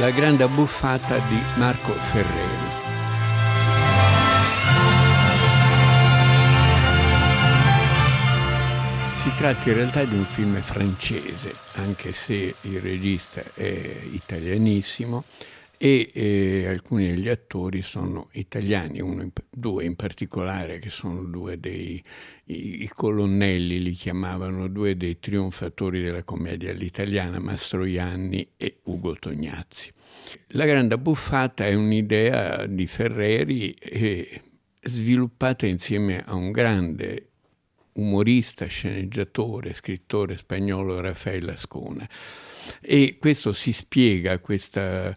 La grande abbuffata di Marco Ferreri. Si tratta in realtà di un film francese, anche se il regista è italianissimo e eh, alcuni degli attori sono italiani, in, due in particolare che sono due dei i, i, colonnelli, li chiamavano due dei trionfatori della commedia all'italiana, Mastroianni e Ugo Tognazzi. La grande buffata è un'idea di Ferreri eh, sviluppata insieme a un grande umorista, sceneggiatore, scrittore spagnolo Raffaele Ascona. E questo si spiega, questa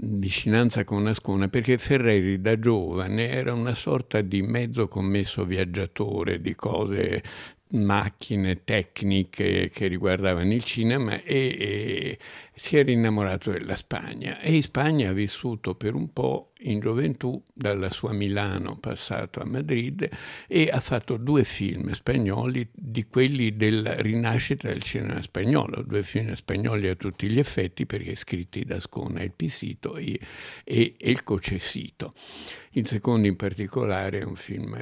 vicinanza con Ascona perché Ferreri da giovane era una sorta di mezzo commesso viaggiatore di cose macchine tecniche che riguardavano il cinema e, e, si era innamorato della Spagna e in Spagna ha vissuto per un po' in gioventù, dalla sua Milano passato a Madrid e ha fatto due film spagnoli di quelli della rinascita del cinema spagnolo, due film spagnoli a tutti gli effetti perché scritti da Scona, Il Pisito e, e, e Il Cocesito. Il secondo in particolare è un film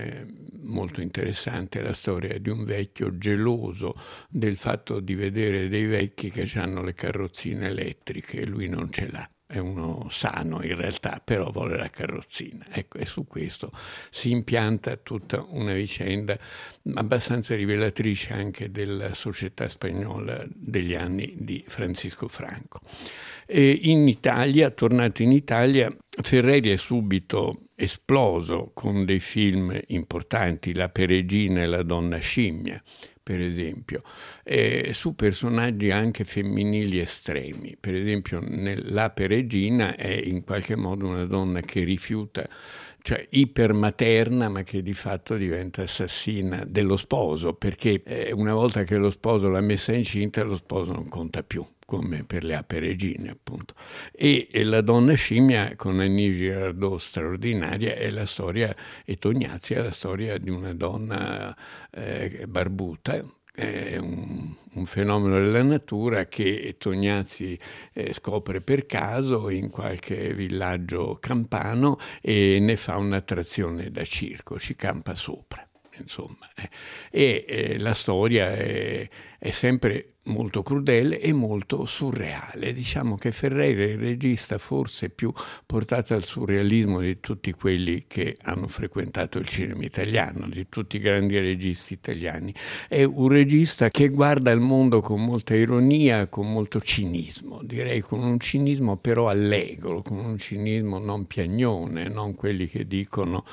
molto interessante, la storia di un vecchio geloso del fatto di vedere dei vecchi che hanno le carrozzine elettriche lui non ce l'ha è uno sano in realtà, però vuole la carrozzina. Ecco, e su questo si impianta tutta una vicenda abbastanza rivelatrice anche della società spagnola degli anni di Francisco Franco. E in Italia, tornato in Italia, Ferreri è subito esploso con dei film importanti, La Peregina e La Donna Scimmia, per esempio, eh, su personaggi anche femminili estremi. Per esempio, la Peregina è in qualche modo una donna che rifiuta cioè ipermaterna ma che di fatto diventa assassina dello sposo perché eh, una volta che lo sposo l'ha messa incinta lo sposo non conta più come per le ape regine appunto. E, e la donna scimmia con Annie Girardot straordinaria è la storia e Tognazzi è la storia di una donna eh, barbuta è un, un, fenomeno della natura che Tognazzi eh, scopre per caso in qualche villaggio campano e ne fa un'attrazione da circo, ci campa sopra. Insomma, eh. E eh, la storia è, è sempre molto crudele e molto surreale. Diciamo che Ferreira è il regista forse più portato al surrealismo di tutti quelli che hanno frequentato il cinema italiano, di tutti i grandi registi italiani. È un regista che guarda il mondo con molta ironia, con molto cinismo, direi con un cinismo però allegro, con un cinismo non piagnone, non quelli che dicono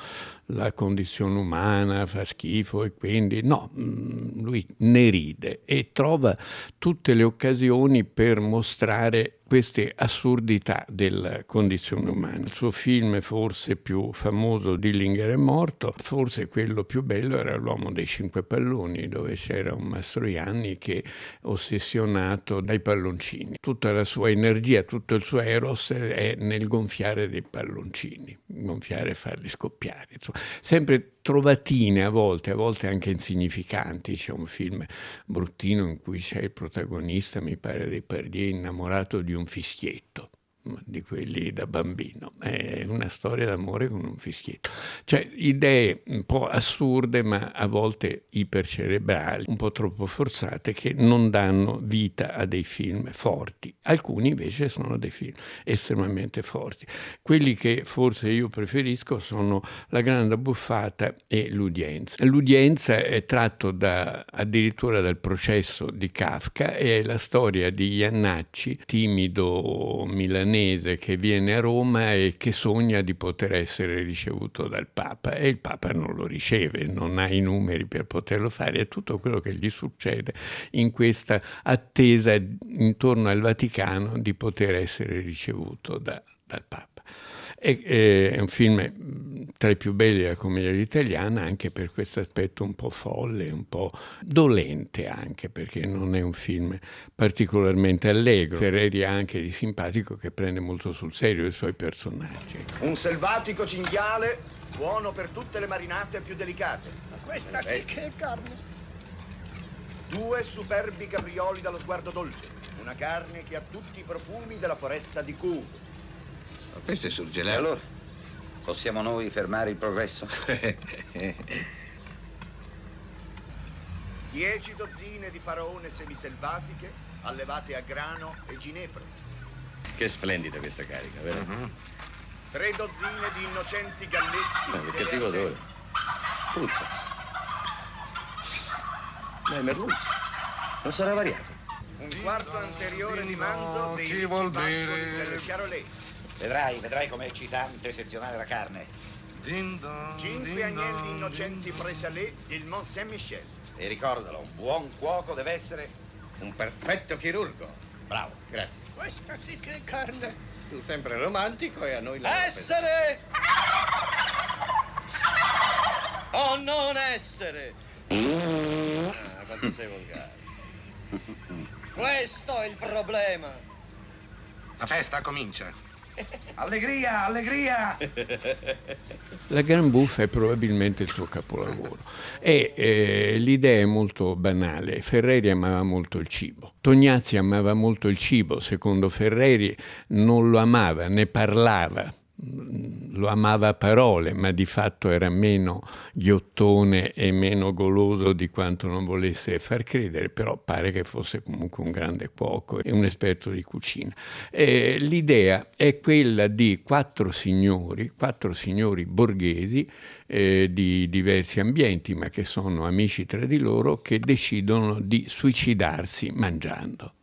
la condizione umana fa schifo e quindi no, mm, lui ne ride e trova tutte le occasioni per mostrare queste assurdità della condizione umana. Il suo film forse più famoso, Dillinger è morto, forse quello più bello era L'uomo dei cinque palloni, dove c'era un Mastroianni che ossessionato dai palloncini. Tutta la sua energia, tutto il suo eros è nel gonfiare dei palloncini, gonfiare e farli scoppiare. Insomma, sempre trovatine a volte, a volte anche insignificanti. C'è un film bruttino in cui c'è il protagonista, mi pare di Perdier, innamorato di un fischietto di quelli da bambino. È una storia d'amore con un fischietto. Cioè idee un po' assurde ma a volte ipercerebrali, un po' troppo forzate che non danno vita a dei film forti. Alcuni invece sono dei film estremamente forti. Quelli che forse io preferisco sono La grande buffata e L'udienza. L'udienza è tratto da, addirittura dal processo di Kafka e è la storia di Iannacci, timido milanese milanese che viene a Roma e che sogna di poter essere ricevuto dal Papa e il Papa non lo riceve, non ha i numeri per poterlo fare, è tutto quello che gli succede in questa attesa intorno al Vaticano di poter essere ricevuto da, dal Papa. È, è, un film tra i più belli della commedia italiana anche per questo aspetto un po' folle, un po' dolente anche perché non è un film particolarmente allegro. Ferreri ha anche di simpatico che prende molto sul serio i suoi personaggi. Un selvatico cinghiale buono per tutte le marinate più delicate. Questa sì che è carne. Due superbi caprioli dallo sguardo dolce. Una carne che ha tutti i profumi della foresta di Cuba. Ma questo è E surgelato. allora? Possiamo noi fermare il progresso? Dieci dozzine di faraone semiselvatiche allevate a grano e ginepro. Che splendida questa carica, vero? Tre dozzine di innocenti galletti. Ma che cattivo odore. Puzza. Ma è merluzzo. Non sarà variato. Un quarto anteriore di manzo dei chi vuol bere? delle Charolais. Vedrai, vedrai com'è eccitante sezionare la carne. Din don, Cinque din agnelli don, innocenti presalé del Mont Saint-Michel. E ricordalo, un buon cuoco deve essere Un perfetto chirurgo. bravo. Grazie. Questa sì che è carne. Tu sempre romantico e a noi la... Essere o non essere. Ah, quanto sei volgare. Questo è il problema. La festa comincia. Allegria, allegria! La Gran Buffa è probabilmente il suo capolavoro e eh, l'idea è molto banale. Ferreri amava molto il cibo. Tognazzi amava molto il cibo, secondo Ferreri non lo amava, ne parlava. Lo amava a parole, ma di fatto era meno ghiottone e meno goloso di quanto non volesse far credere, però pare che fosse comunque un grande cuoco e un esperto di cucina. Eh, l'idea è quella di quattro signori, quattro signori borghesi eh, di diversi ambienti, ma che sono amici tra di loro, che decidono di suicidarsi mangiando.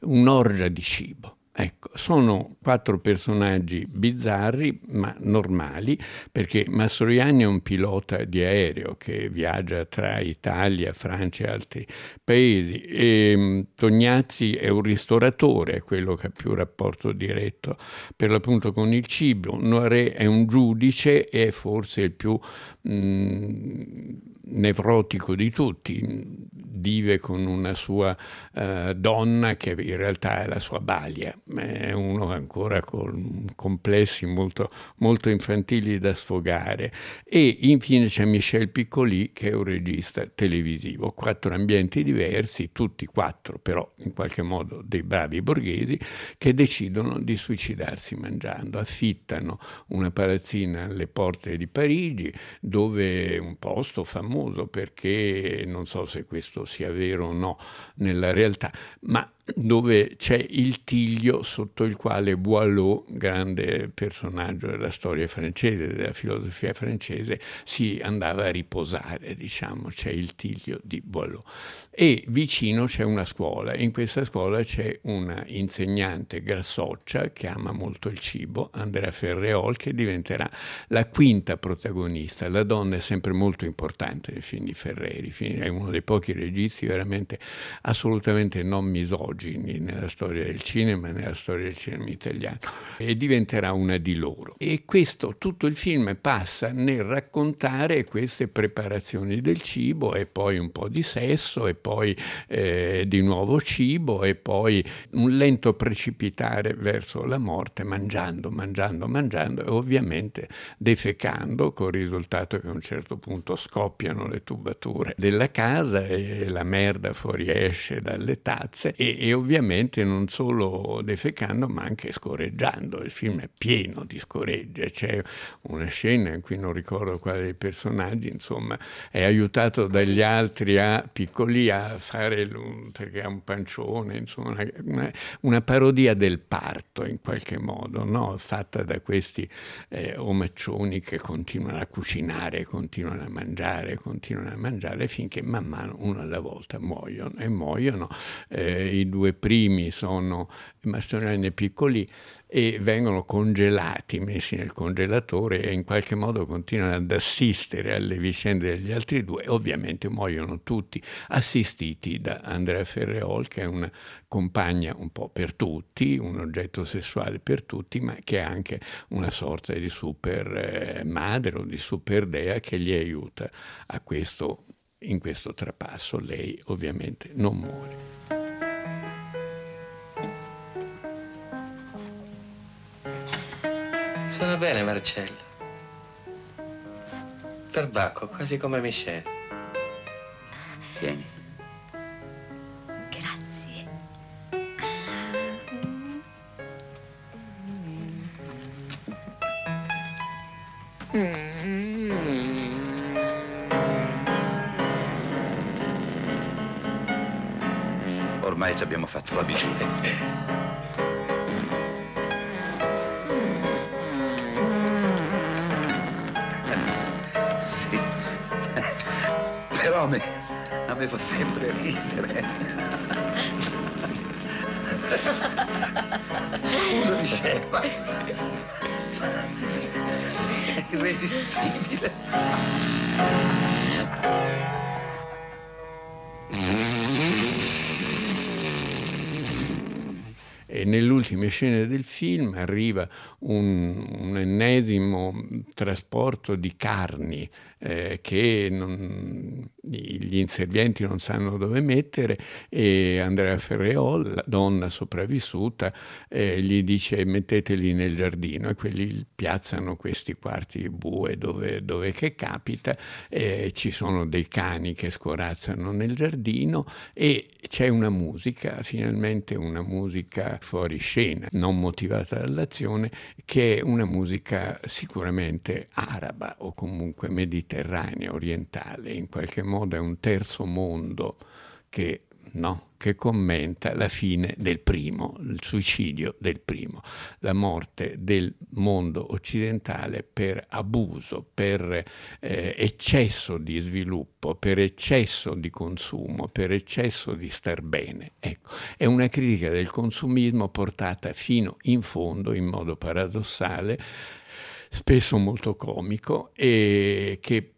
Un'orgia di cibo. Ecco, sono quattro personaggi bizzarri ma normali perché Mastroianni è un pilota di aereo che viaggia tra Italia, Francia e altri paesi. E mm, Tognazzi è un ristoratore, è quello che ha più rapporto diretto per l'appunto con il cibo, Noiré è un giudice e forse il più mm, nevrotico di tutti, vive con una sua eh, donna che in realtà è la sua balia, è uno ancora con complessi molto, molto infantili da sfogare. E infine c'è Michel Piccoli che è un regista televisivo, quattro ambienti diversi, tutti quattro però in qualche modo dei bravi borghesi che decidono di suicidarsi mangiando, affittano una palazzina alle porte di Parigi dove un posto famoso perché non so se questo sia vero o no nella realtà, ma dove c'è il Tiglio sotto il quale Boileau, grande personaggio della storia francese, della filosofia francese, si andava a riposare, diciamo, c'è il Tiglio di Boileau. E vicino c'è una scuola, in questa scuola c'è una insegnante grassoccia che ama molto il cibo, Andrea Ferreol, che diventerà la quinta protagonista. La donna è sempre molto importante nei film di Ferreri, è uno dei pochi registi veramente assolutamente non misogini nella storia del cinema nella storia del cinema italiano e diventerà una di loro. E questo, tutto il film passa nel raccontare queste preparazioni del cibo e poi un po' di sesso e poi eh, di nuovo cibo e poi un lento precipitare verso la morte mangiando, mangiando, mangiando e ovviamente defecando con il risultato che a un certo punto scoppiano le tubature della casa e la merda fuoriesce dalle tazze e, e ovviamente non solo defecando ma anche scorreggiando. Il film è pieno di scoregge, c'è una scena in cui non ricordo quale dei personaggi, insomma, è aiutato dagli altri a piccoli a fare perché ha un pancione, insomma, una- una parodia del parto in qualche modo, no? fatta da questi eh, omaccioni che continuano a cucinare, continuano a mangiare, continuano a mangiare finché man mano uno alla volta muoiono e muoiono. Eh, I due primi sono Mastroianni e Piccoli e vengono congelati, messi nel congelatore e in qualche modo continuano ad assistere alle vicende degli altri due ovviamente muoiono tutti, assistiti da Andrea Ferreol che è una compagna un po' per tutti, un oggetto sessuale per tutti, ma che è anche una sorta di super eh, madre o di super dea che li aiuta questo, in questo trapasso. Lei ovviamente non muore. Sono bene, Marcello. Per Bacco, quasi come Michel. Vieni. Grazie. Ormai ci abbiamo fatto l'abitudine. Però a me, a me fa sempre ridere. Scusami, È irresistibile. E nelle ultime del film arriva un, un ennesimo trasporto di carni eh, che non- gli inservienti non sanno dove mettere e Andrea Ferreol, la donna sopravvissuta, eh, gli dice metteteli nel giardino. E quelli piazzano questi quarti bue dove, dove che capita, eh, ci sono dei cani che scorazzano nel giardino e c'è una musica, finalmente una musica fuori scena, non motivata dall'azione, che è una musica sicuramente araba o comunque mediterranea, orientale, in qualche modo è un terzo mondo che, no, che commenta la fine del primo, il suicidio del primo, la morte del mondo occidentale per abuso, per eh, eccesso di sviluppo, per eccesso di consumo, per eccesso di star bene. Ecco, è una critica del consumismo portata fino in fondo in modo paradossale, spesso molto comico e che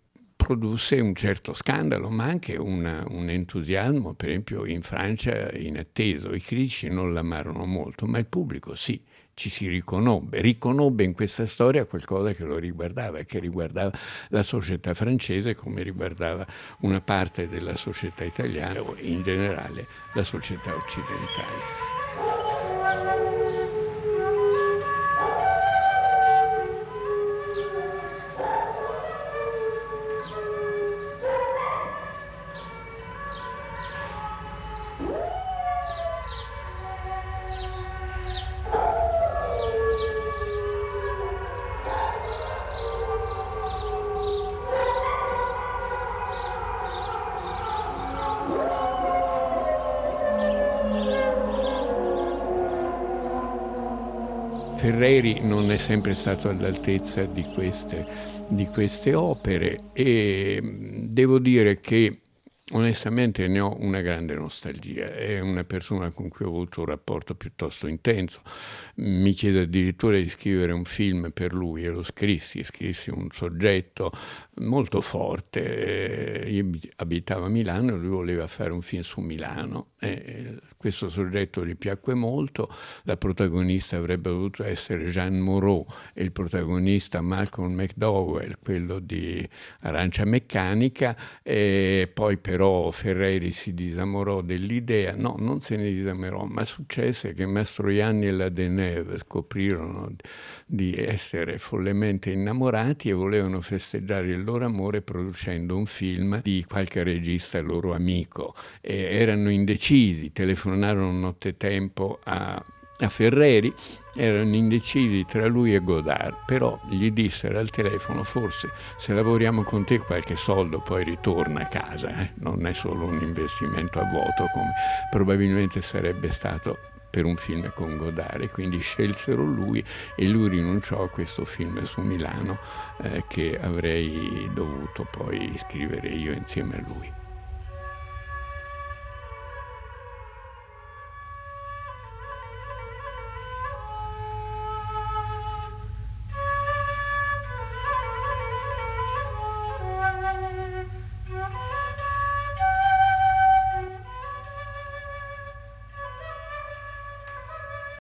produsse un certo scandalo, ma anche una- un entusiasmo, per esempio in Francia inatteso. I critici non l'amarono molto, ma il pubblico sì, ci si riconobbe, riconobbe in questa storia qualcosa che lo riguardava, che riguardava la società francese come riguardava una parte della società italiana o in generale la società occidentale. Ferreri non è sempre stato all'altezza di queste, di queste opere e mh, devo dire che onestamente ne ho una grande nostalgia. È una persona con cui ho avuto un rapporto piuttosto intenso. Mi chiese addirittura di scrivere un film per lui e lo scrissi, scrissi un soggetto molto forte. Eh, Io abitavo a Milano e lui voleva fare un film su Milano. E questo soggetto gli piacque molto. La protagonista avrebbe dovuto essere Jeanne Moreau e il protagonista Malcolm McDowell, quello di Arancia Meccanica. E poi però Ferreri si disamorò dell'idea. No, non se ne disamorò, ma successe che Mastroianni e la Deneuve scoprirono di essere follemente innamorati e volevano festeggiare il loro amore producendo un film di qualche regista loro amico. E erano indecisi, telefonarono nottetempo a, a Ferreri, erano indecisi tra lui e Godard, però gli dissero al telefono forse se lavoriamo con te qualche soldo poi ritorna a casa, eh? non è solo un investimento a vuoto come probabilmente sarebbe stato per un film con Godard e quindi scelsero lui e lui rinunciò a questo film su Milano eh, che avrei dovuto poi scrivere io insieme a lui.